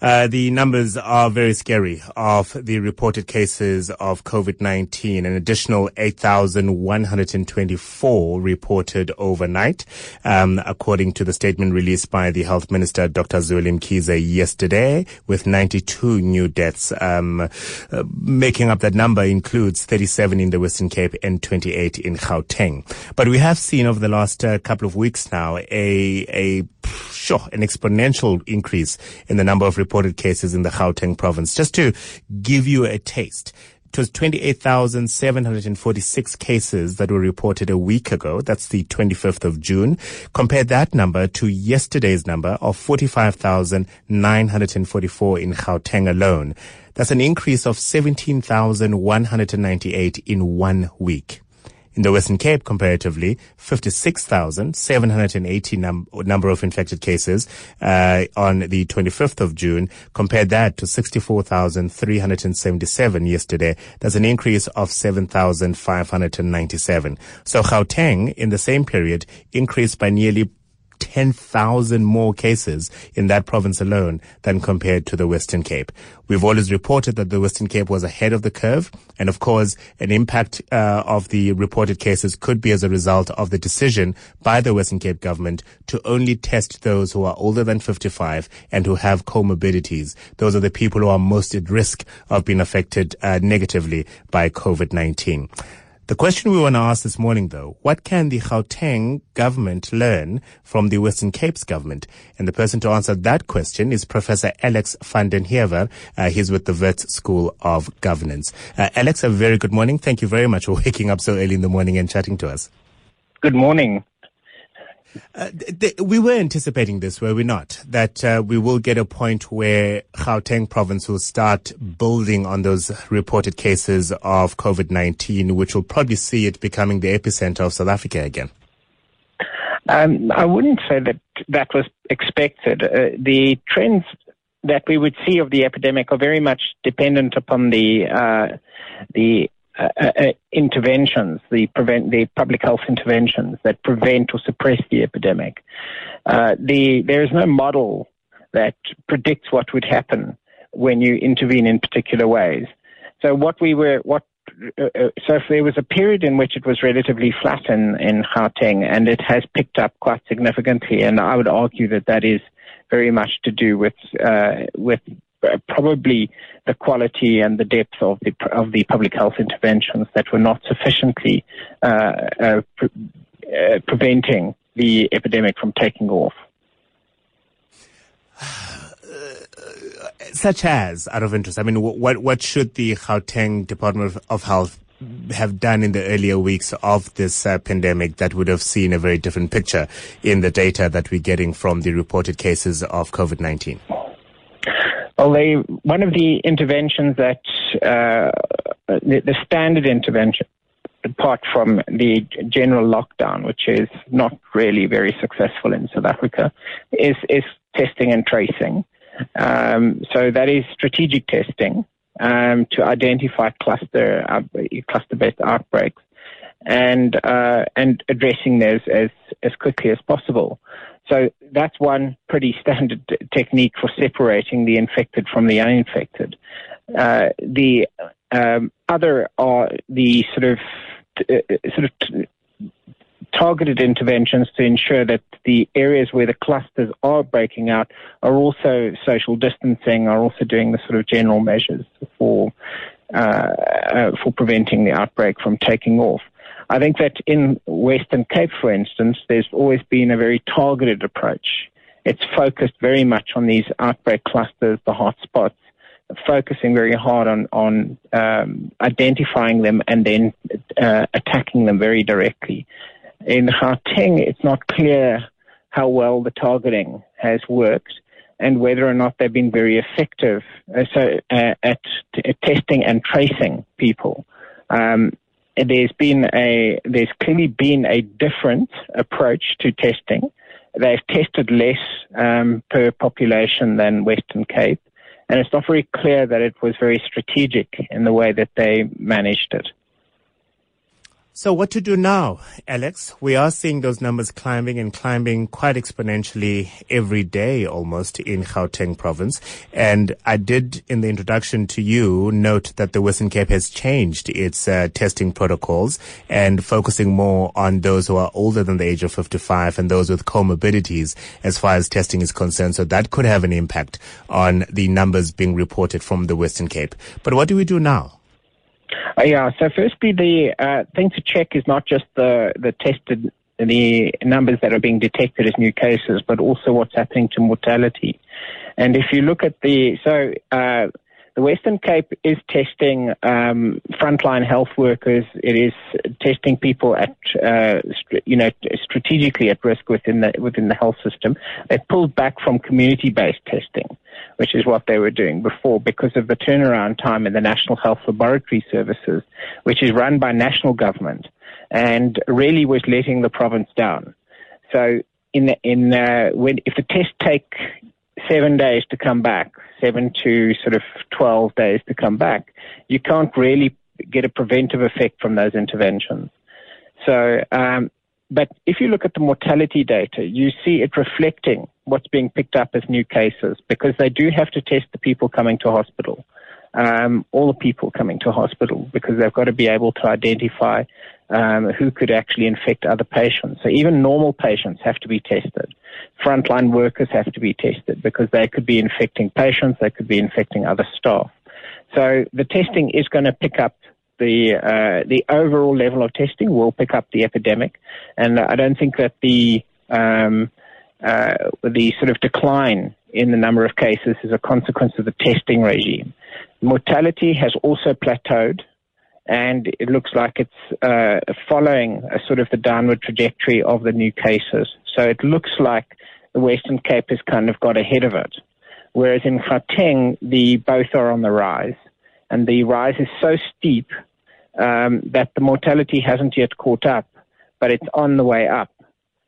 Uh, the numbers are very scary of the reported cases of COVID-19. An additional 8,124 reported overnight, um, according to the statement released by the Health Minister, Dr. Zweli Mkhize, yesterday, with 92 new deaths. Um, uh, making up that number includes 37 in the Western Cape and 28 in Gauteng. But we have seen over the last uh, couple of weeks now a, a sure, an exponential increase in the number of reported cases in the Gauteng province. Just to give you a taste, it was 28,746 cases that were reported a week ago. That's the 25th of June. Compare that number to yesterday's number of 45,944 in Gauteng alone. That's an increase of 17,198 in one week. In the Western Cape, comparatively, 56,780 num- number of infected cases uh, on the 25th of June. Compared that to 64,377 yesterday. That's an increase of 7,597. So Gauteng, in the same period, increased by nearly 10,000 more cases in that province alone than compared to the Western Cape. We've always reported that the Western Cape was ahead of the curve. And of course, an impact uh, of the reported cases could be as a result of the decision by the Western Cape government to only test those who are older than 55 and who have comorbidities. Those are the people who are most at risk of being affected uh, negatively by COVID-19. The question we want to ask this morning, though, what can the Gauteng government learn from the Western Cape's government? And the person to answer that question is Professor Alex van den Heever. Uh, he's with the Wits School of Governance. Uh, Alex, a very good morning. Thank you very much for waking up so early in the morning and chatting to us. Good morning. Uh, th- we were anticipating this, were we not? That uh, we will get a point where Gauteng province will start building on those reported cases of COVID-19, which will probably see it becoming the epicenter of South Africa again. Um, I wouldn't say that that was expected. Uh, the trends that we would see of the epidemic are very much dependent upon the uh, the interventions, the prevent the public health interventions that prevent or suppress the epidemic. Uh, the there is no model that predicts what would happen when you intervene in particular ways. So what we were what uh, uh so there was a period in which it was relatively flat in, in Gauteng and it has picked up quite significantly and I would argue that that is very much to do with uh, with probably the quality and the depth of the of the public health interventions that were not sufficiently uh, uh, pre- uh, preventing the epidemic from taking off. Such as, out of interest, I mean, what what should the Gauteng Department of Health have done in the earlier weeks of this uh, pandemic that would have seen a very different picture in the data that we're getting from the reported cases of COVID 19? Well, they, one of the interventions that uh, the, the standard intervention, apart from the general lockdown, which is not really very successful in South Africa, is is testing and tracing. Um, so that is strategic testing um, to identify cluster uh, cluster-based outbreaks and uh, and addressing those as as quickly as possible. So that's one pretty standard technique for separating the infected from the uninfected. Uh, the um, other are the sort of uh, sort of t- targeted interventions to ensure that the areas where the clusters are breaking out are also social distancing, are also doing the sort of general measures for uh, uh for preventing the outbreak from taking off. I think that in Western Cape, for instance, there's always been a very targeted approach. It's focused very much on these outbreak clusters, the hotspots, focusing very hard on on um, identifying them and then uh, attacking them very directly. In Gauteng, it's not clear how well the targeting has worked and whether or not they've been very effective uh, so, uh, at, t- testing and tracing people. Um, there's been a there's clearly been a different approach to testing. They've tested less um, per population than Western Cape, and it's not very clear that it was very strategic in the way that they managed it. So what to do now, Alex? We are seeing those numbers climbing and climbing quite exponentially every day almost in Gauteng province. And I did in the introduction to you note that the Western Cape has changed its uh, testing protocols and focusing more on those who are older than the age of 55 and those with comorbidities as far as testing is concerned. So that could have an impact on the numbers being reported from the Western Cape. But what do we do now? Yeah. So firstly, the uh, thing to check is not just the the tested the numbers that are being detected as new cases, but also what's happening to mortality. And if you look at the so uh, the Western Cape is testing um, frontline health workers. It is testing people at, uh, st- you know, strategically at risk within the within the health system. They pulled back from community-based testing, which is what they were doing before, because of the turnaround time in the National Health Laboratory Services, which is run by national government, and really was letting the province down. So in in uh, when if the tests take seven days to come back, seven to sort of 12 days to come back, you can't really get a preventive effect from those interventions. So, um, but if you look at the mortality data, you see it reflecting what's being picked up as new cases because they do have to test the people coming to hospital, um, all the people coming to hospital because they've got to be able to identify um, who could actually infect other patients. So even normal patients have to be tested. Frontline workers have to be tested because they could be infecting patients, they could be infecting other staff. So the testing is going to pick up the uh, the overall level of testing will pick up the epidemic, and I don't think that the um, uh, the sort of decline in the number of cases is a consequence of the testing regime. Mortality has also plateaued and it looks like it's uh, following a sort of the downward trajectory of the new cases. So it looks like the Western Cape has kind of got ahead of it, whereas in Gauteng, the both are on the rise, and the rise is so steep um, that the mortality hasn't yet caught up, but it's on the way up.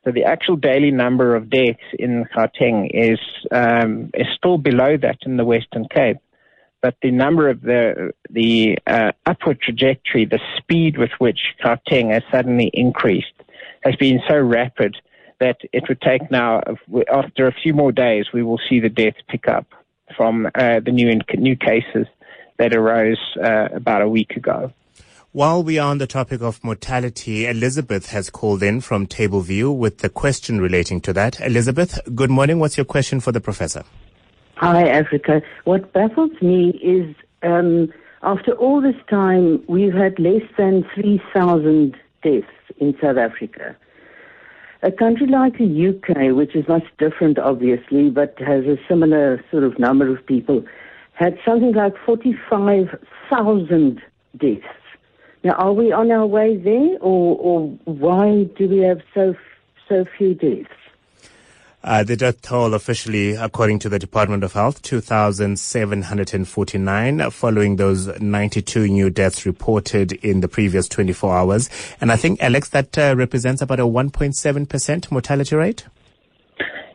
So the actual daily number of deaths in Gauteng is um, is still below that in the Western Cape but the number of the the uh, upward trajectory, the speed with which Gauteng has suddenly increased, has been so rapid that it would take now, after a few more days, we will see the deaths pick up from uh, the new new cases that arose uh, about a week ago. While we are on the topic of mortality, Elizabeth has called in from Tableview with the question relating to that. Elizabeth, good morning. What's your question for the professor? Hi, Africa. What baffles me is um, after all this time, we've had less than 3,000 deaths in South Africa. A country like the UK, which is much different, obviously, but has a similar sort of number of people, had something like 45,000 deaths. Now, are we on our way there, or, or why do we have so so few deaths? Uh, the death toll officially, according to the Department of Health, 2,749 following those 92 new deaths reported in the previous 24 hours. And I think, Alex, that uh, represents about a 1.7% mortality rate?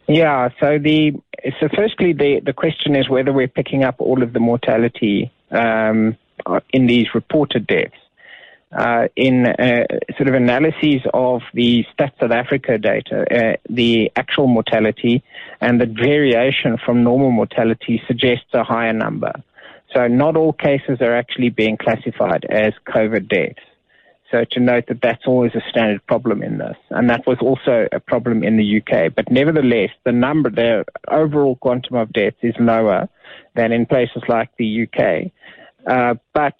Yeah, so the so firstly the, the question is whether we're picking up all of the mortality um, in these reported deaths uh, in uh, sort of analyses of the Stats South Africa data, uh, the actual mortality and the variation from normal mortality suggests a higher number. So not all cases are actually being classified as COVID deaths. So to note that that's always a standard problem in this, and that was also a problem in the UK. But nevertheless, the number, the overall quantum of deaths is lower than in places like the UK. Uh, but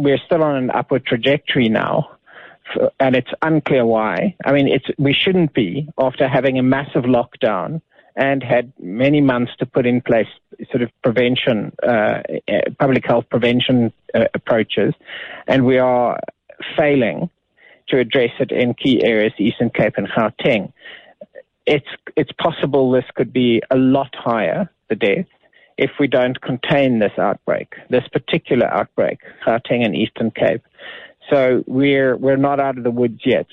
we're still on an upward trajectory now, and it's unclear why. I mean, it's we shouldn't be after having a massive lockdown and had many months to put in place sort of prevention, uh, uh, public health prevention uh, approaches, and we are failing to address it in key areas, Eastern Cape and Gauteng. It's it's possible this could be a lot higher, the deaths, if we don't contain this outbreak, this particular outbreak, Gauteng and Eastern Cape. So we're we're not out of the woods yet.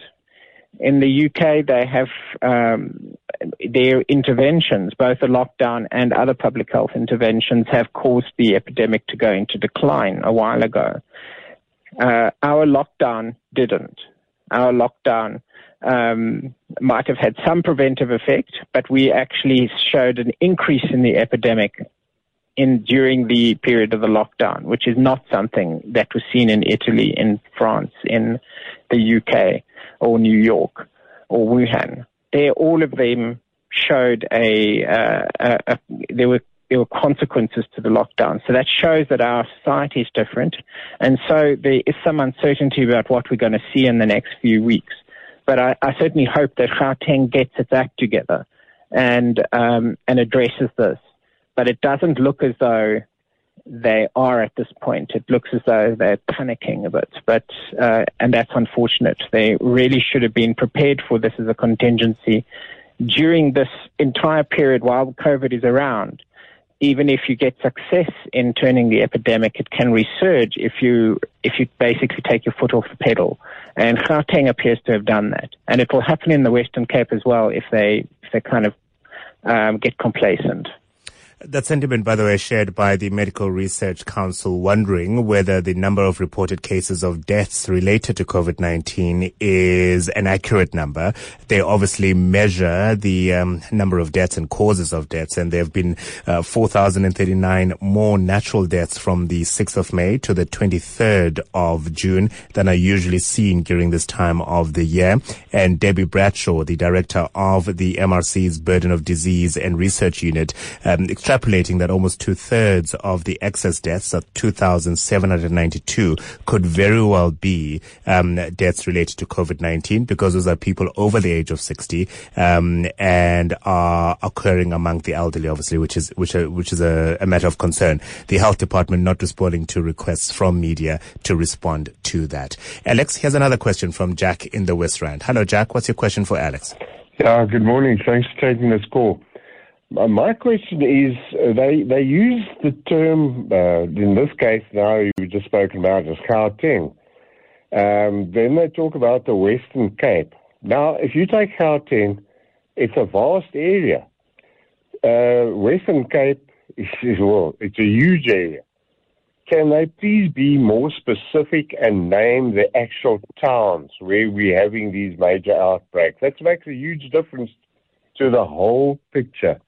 In the UK, they have um, their interventions, both the lockdown and other public health interventions, have caused the epidemic to go into decline a while ago. Uh, our lockdown didn't. our lockdown um, might have had some preventive effect, but we actually showed an increase in the epidemic in during the period of the lockdown, which is not something that was seen in Italy, in France, in the UK, or New York, or Wuhan. There, all of them showed a, uh, a, a there were there were consequences to the lockdown. So that shows that our society is different. And so there is some uncertainty about what we're going to see in the next few weeks. But I, I certainly hope that Gauteng gets its act together and, um, and addresses this. But it doesn't look as though they are at this point. It looks as though they're panicking a bit, but uh, and that's unfortunate. They really should have been prepared for this as a contingency during this entire period while COVID is around even if you get success in turning the epidemic, it can resurge if you if you basically take your foot off the pedal. And Gauteng appears to have done that, and it will happen in the Western Cape as well if they if they kind of um, get complacent. That sentiment, by the way, shared by the Medical Research Council, wondering whether the number of reported cases of deaths related to COVID-19 is an accurate number. They obviously measure the um, number of deaths and causes of deaths, and there have been uh, 4,039 more natural deaths from the 6th of May to the 23rd of June than are usually seen during this time of the year. And Debbie Bradshaw, the director of the MRC's Burden of Disease and Research Unit, um, extrapolating that almost two thirds of the excess deaths, of 2,792, could very well be um, deaths related to COVID-19 because those are people over the age of 60 um, and are occurring among the elderly, obviously, which is which are, which is a, a matter of concern. The health department not responding to requests from media to respond to that. Alex, here's another question from Jack in the West Rand. Hello, Jack. What's your question for Alex? Yeah, good morning. Thanks for taking this call. My question is, uh, they they use the term uh, in this case now you've just spoken about as Gauteng. Um, then they talk about the Western Cape. Now, if you take Gauteng, it's a vast area. Uh, Western Cape is well, it's a huge area. Can they please be more specific and name the actual towns where we're having these major outbreaks? That makes a huge difference to the whole picture.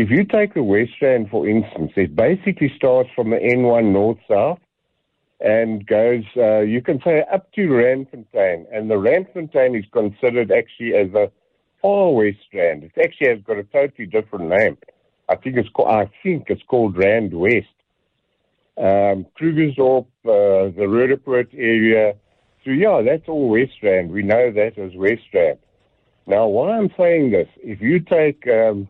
If you take the West Rand, for instance, it basically starts from the N1 north-south and goes, uh, you can say up to Randfontein. And the Randfontein is considered actually as a far West Rand. It actually has got a totally different name. I think it's called, I think it's called Rand West. Um, Krugersdorp, uh, the Roodepoort area. So yeah, that's all West Rand. We know that as West Rand. Now, why I'm saying this, if you take um,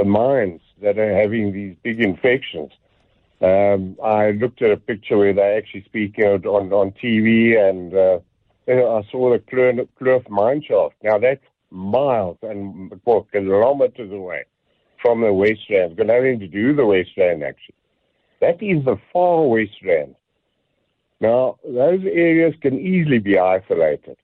the mines that are having these big infections. Um, I looked at a picture where they're actually speaking on, on TV and uh, I saw the Kloof mine shaft. Now that's miles and well, kilometers away from the West Rand. It's got nothing to do with the West Rand actually. That is the far West Rand. Now, those areas can easily be isolated.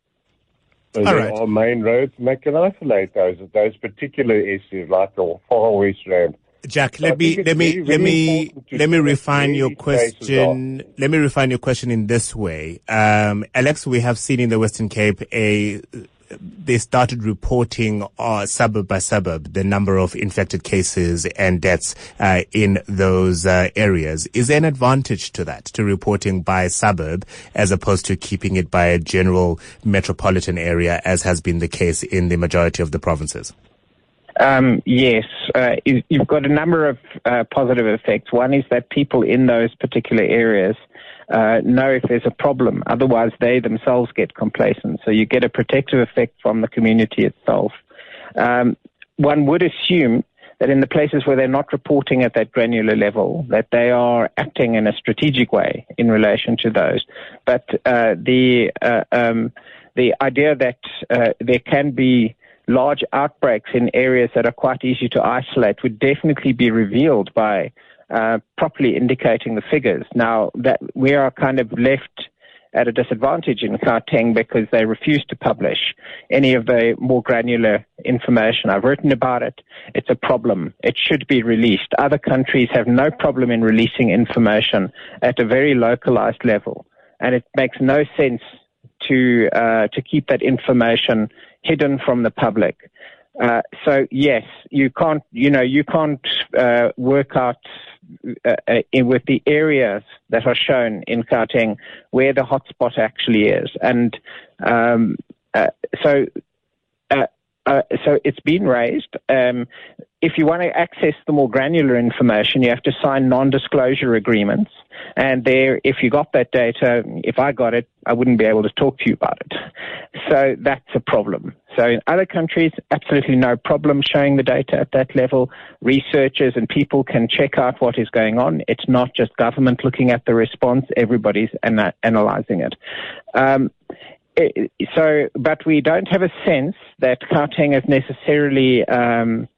So All there right. are main roads, and they can isolate those those particular issues, like the Far West Rand. Jack, let me let me let me let me refine your question. Let me refine your question in this way, um, Alex. We have seen in the Western Cape a they started reporting uh, suburb by suburb the number of infected cases and deaths uh, in those uh, areas. Is there an advantage to that, to reporting by suburb as opposed to keeping it by a general metropolitan area, as has been the case in the majority of the provinces? Um, yes, uh, you've got a number of uh, positive effects. One is that people in those particular areas uh, know if there's a problem. Otherwise, they themselves get complacent. So you get a protective effect from the community itself. Um, one would assume that in the places where they're not reporting at that granular level, that they are acting in a strategic way in relation to those. But uh, the uh, um, the idea that uh, there can be large outbreaks in areas that are quite easy to isolate would definitely be revealed by uh, properly indicating the figures. Now that we are kind of left at a disadvantage in Gauteng because they refuse to publish any of the more granular information. I've written about it. It's a problem. It should be released. Other countries have no problem in releasing information at a very localized level. And it makes no sense to uh, to keep that information hidden from the public. Uh, so yes, you can't, you know, you can't uh, work out uh, uh, in, with the areas that are shown in Gauteng where the hotspot actually is, and um, uh, so. so it's been raised. Um, if you want to access the more granular information, you have to sign non-disclosure agreements. And there, if you got that data, if I got it, I wouldn't be able to talk to you about it. So that's a problem. So in other countries, absolutely no problem showing the data at that level. Researchers and people can check out what is going on. It's not just government looking at the response. Everybody's ana- analyzing it. Um, so, but we don't have a sense that Gauteng is necessarily um,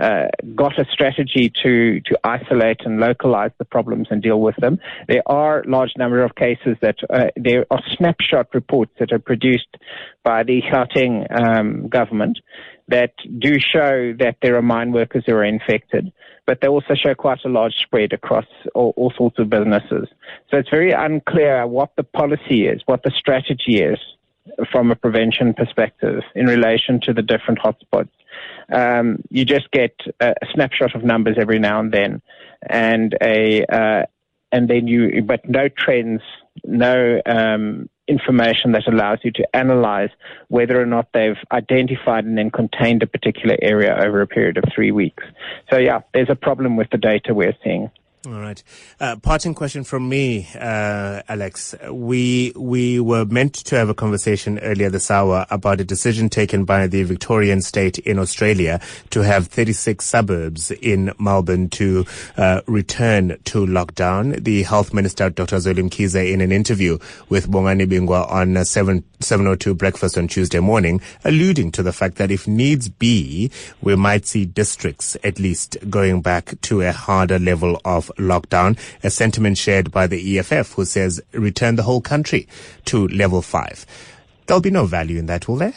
uh, got a strategy to to isolate and localize the problems and deal with them. There are large number of cases that uh, there are snapshot reports that are produced by the Gauteng um, government that do show that there are mine workers who are infected, but they also show quite a large spread across all, all sorts of businesses. So it's very unclear what the policy is, what the strategy is from a prevention perspective in relation to the different hotspots um, you just get a, snapshot of numbers every now and then, and a uh, and then you, but no trends, no um, information that allows you to analyze whether or not they've identified and then contained a particular area over a period of three weeks. So yeah, there's a problem with the data we're seeing. All right. Uh, parting question from me, uh, Alex. We we were meant to have a conversation earlier this hour about a decision taken by the Victorian state in Australia to have 36 suburbs in Melbourne to uh, return to lockdown. The health minister, Dr. Zweli Mkhize, in an interview with Bongani Bingwa on 7, 702 breakfast on Tuesday morning, alluding to the fact that if needs be, we might see districts at least going back to a harder level of lockdown, a sentiment shared by the EFF who says return the whole country to level five. There'll be no value in that, will there?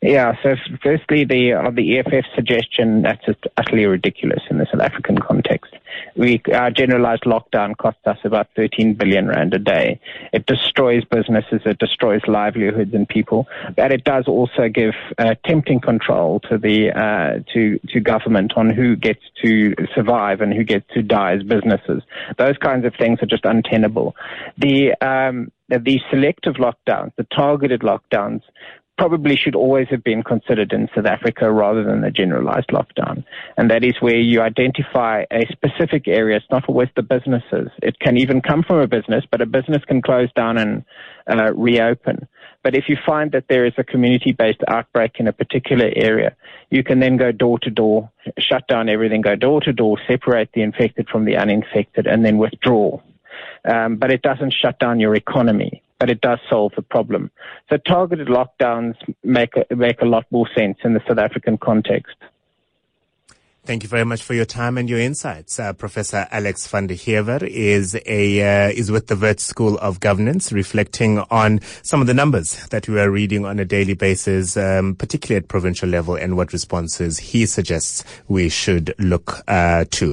Yeah, so firstly, the uh, the EFF suggestion that's just utterly ridiculous in the South African context. We our generalized lockdown costs us about 13 billion rand a day. It destroys businesses, it destroys livelihoods and people, but it does also give uh, tempting control to the uh, to to government on who gets to survive and who gets to die as businesses. Those kinds of things are just untenable. The um, the selective lockdowns, the targeted lockdowns, probably should always have been considered in South Africa rather than a generalized lockdown. And that is where you identify a specific area. It's not always the businesses. It can even come from a business, but a business can close down and uh, reopen. But if you find that there is a community-based outbreak in a particular area, you can then go door to door, shut down everything, go door to door, separate the infected from the uninfected, and then withdraw. Um, but it doesn't shut down your economy but it does solve the problem. So targeted lockdowns make a, make a lot more sense in the South African context. Thank you very much for your time and your insights. Uh, Professor Alex van den Heever is a uh, is with the Wits School of Governance, reflecting on some of the numbers that we are reading on a daily basis, um, particularly at provincial level, and what responses he suggests we should look uh, to.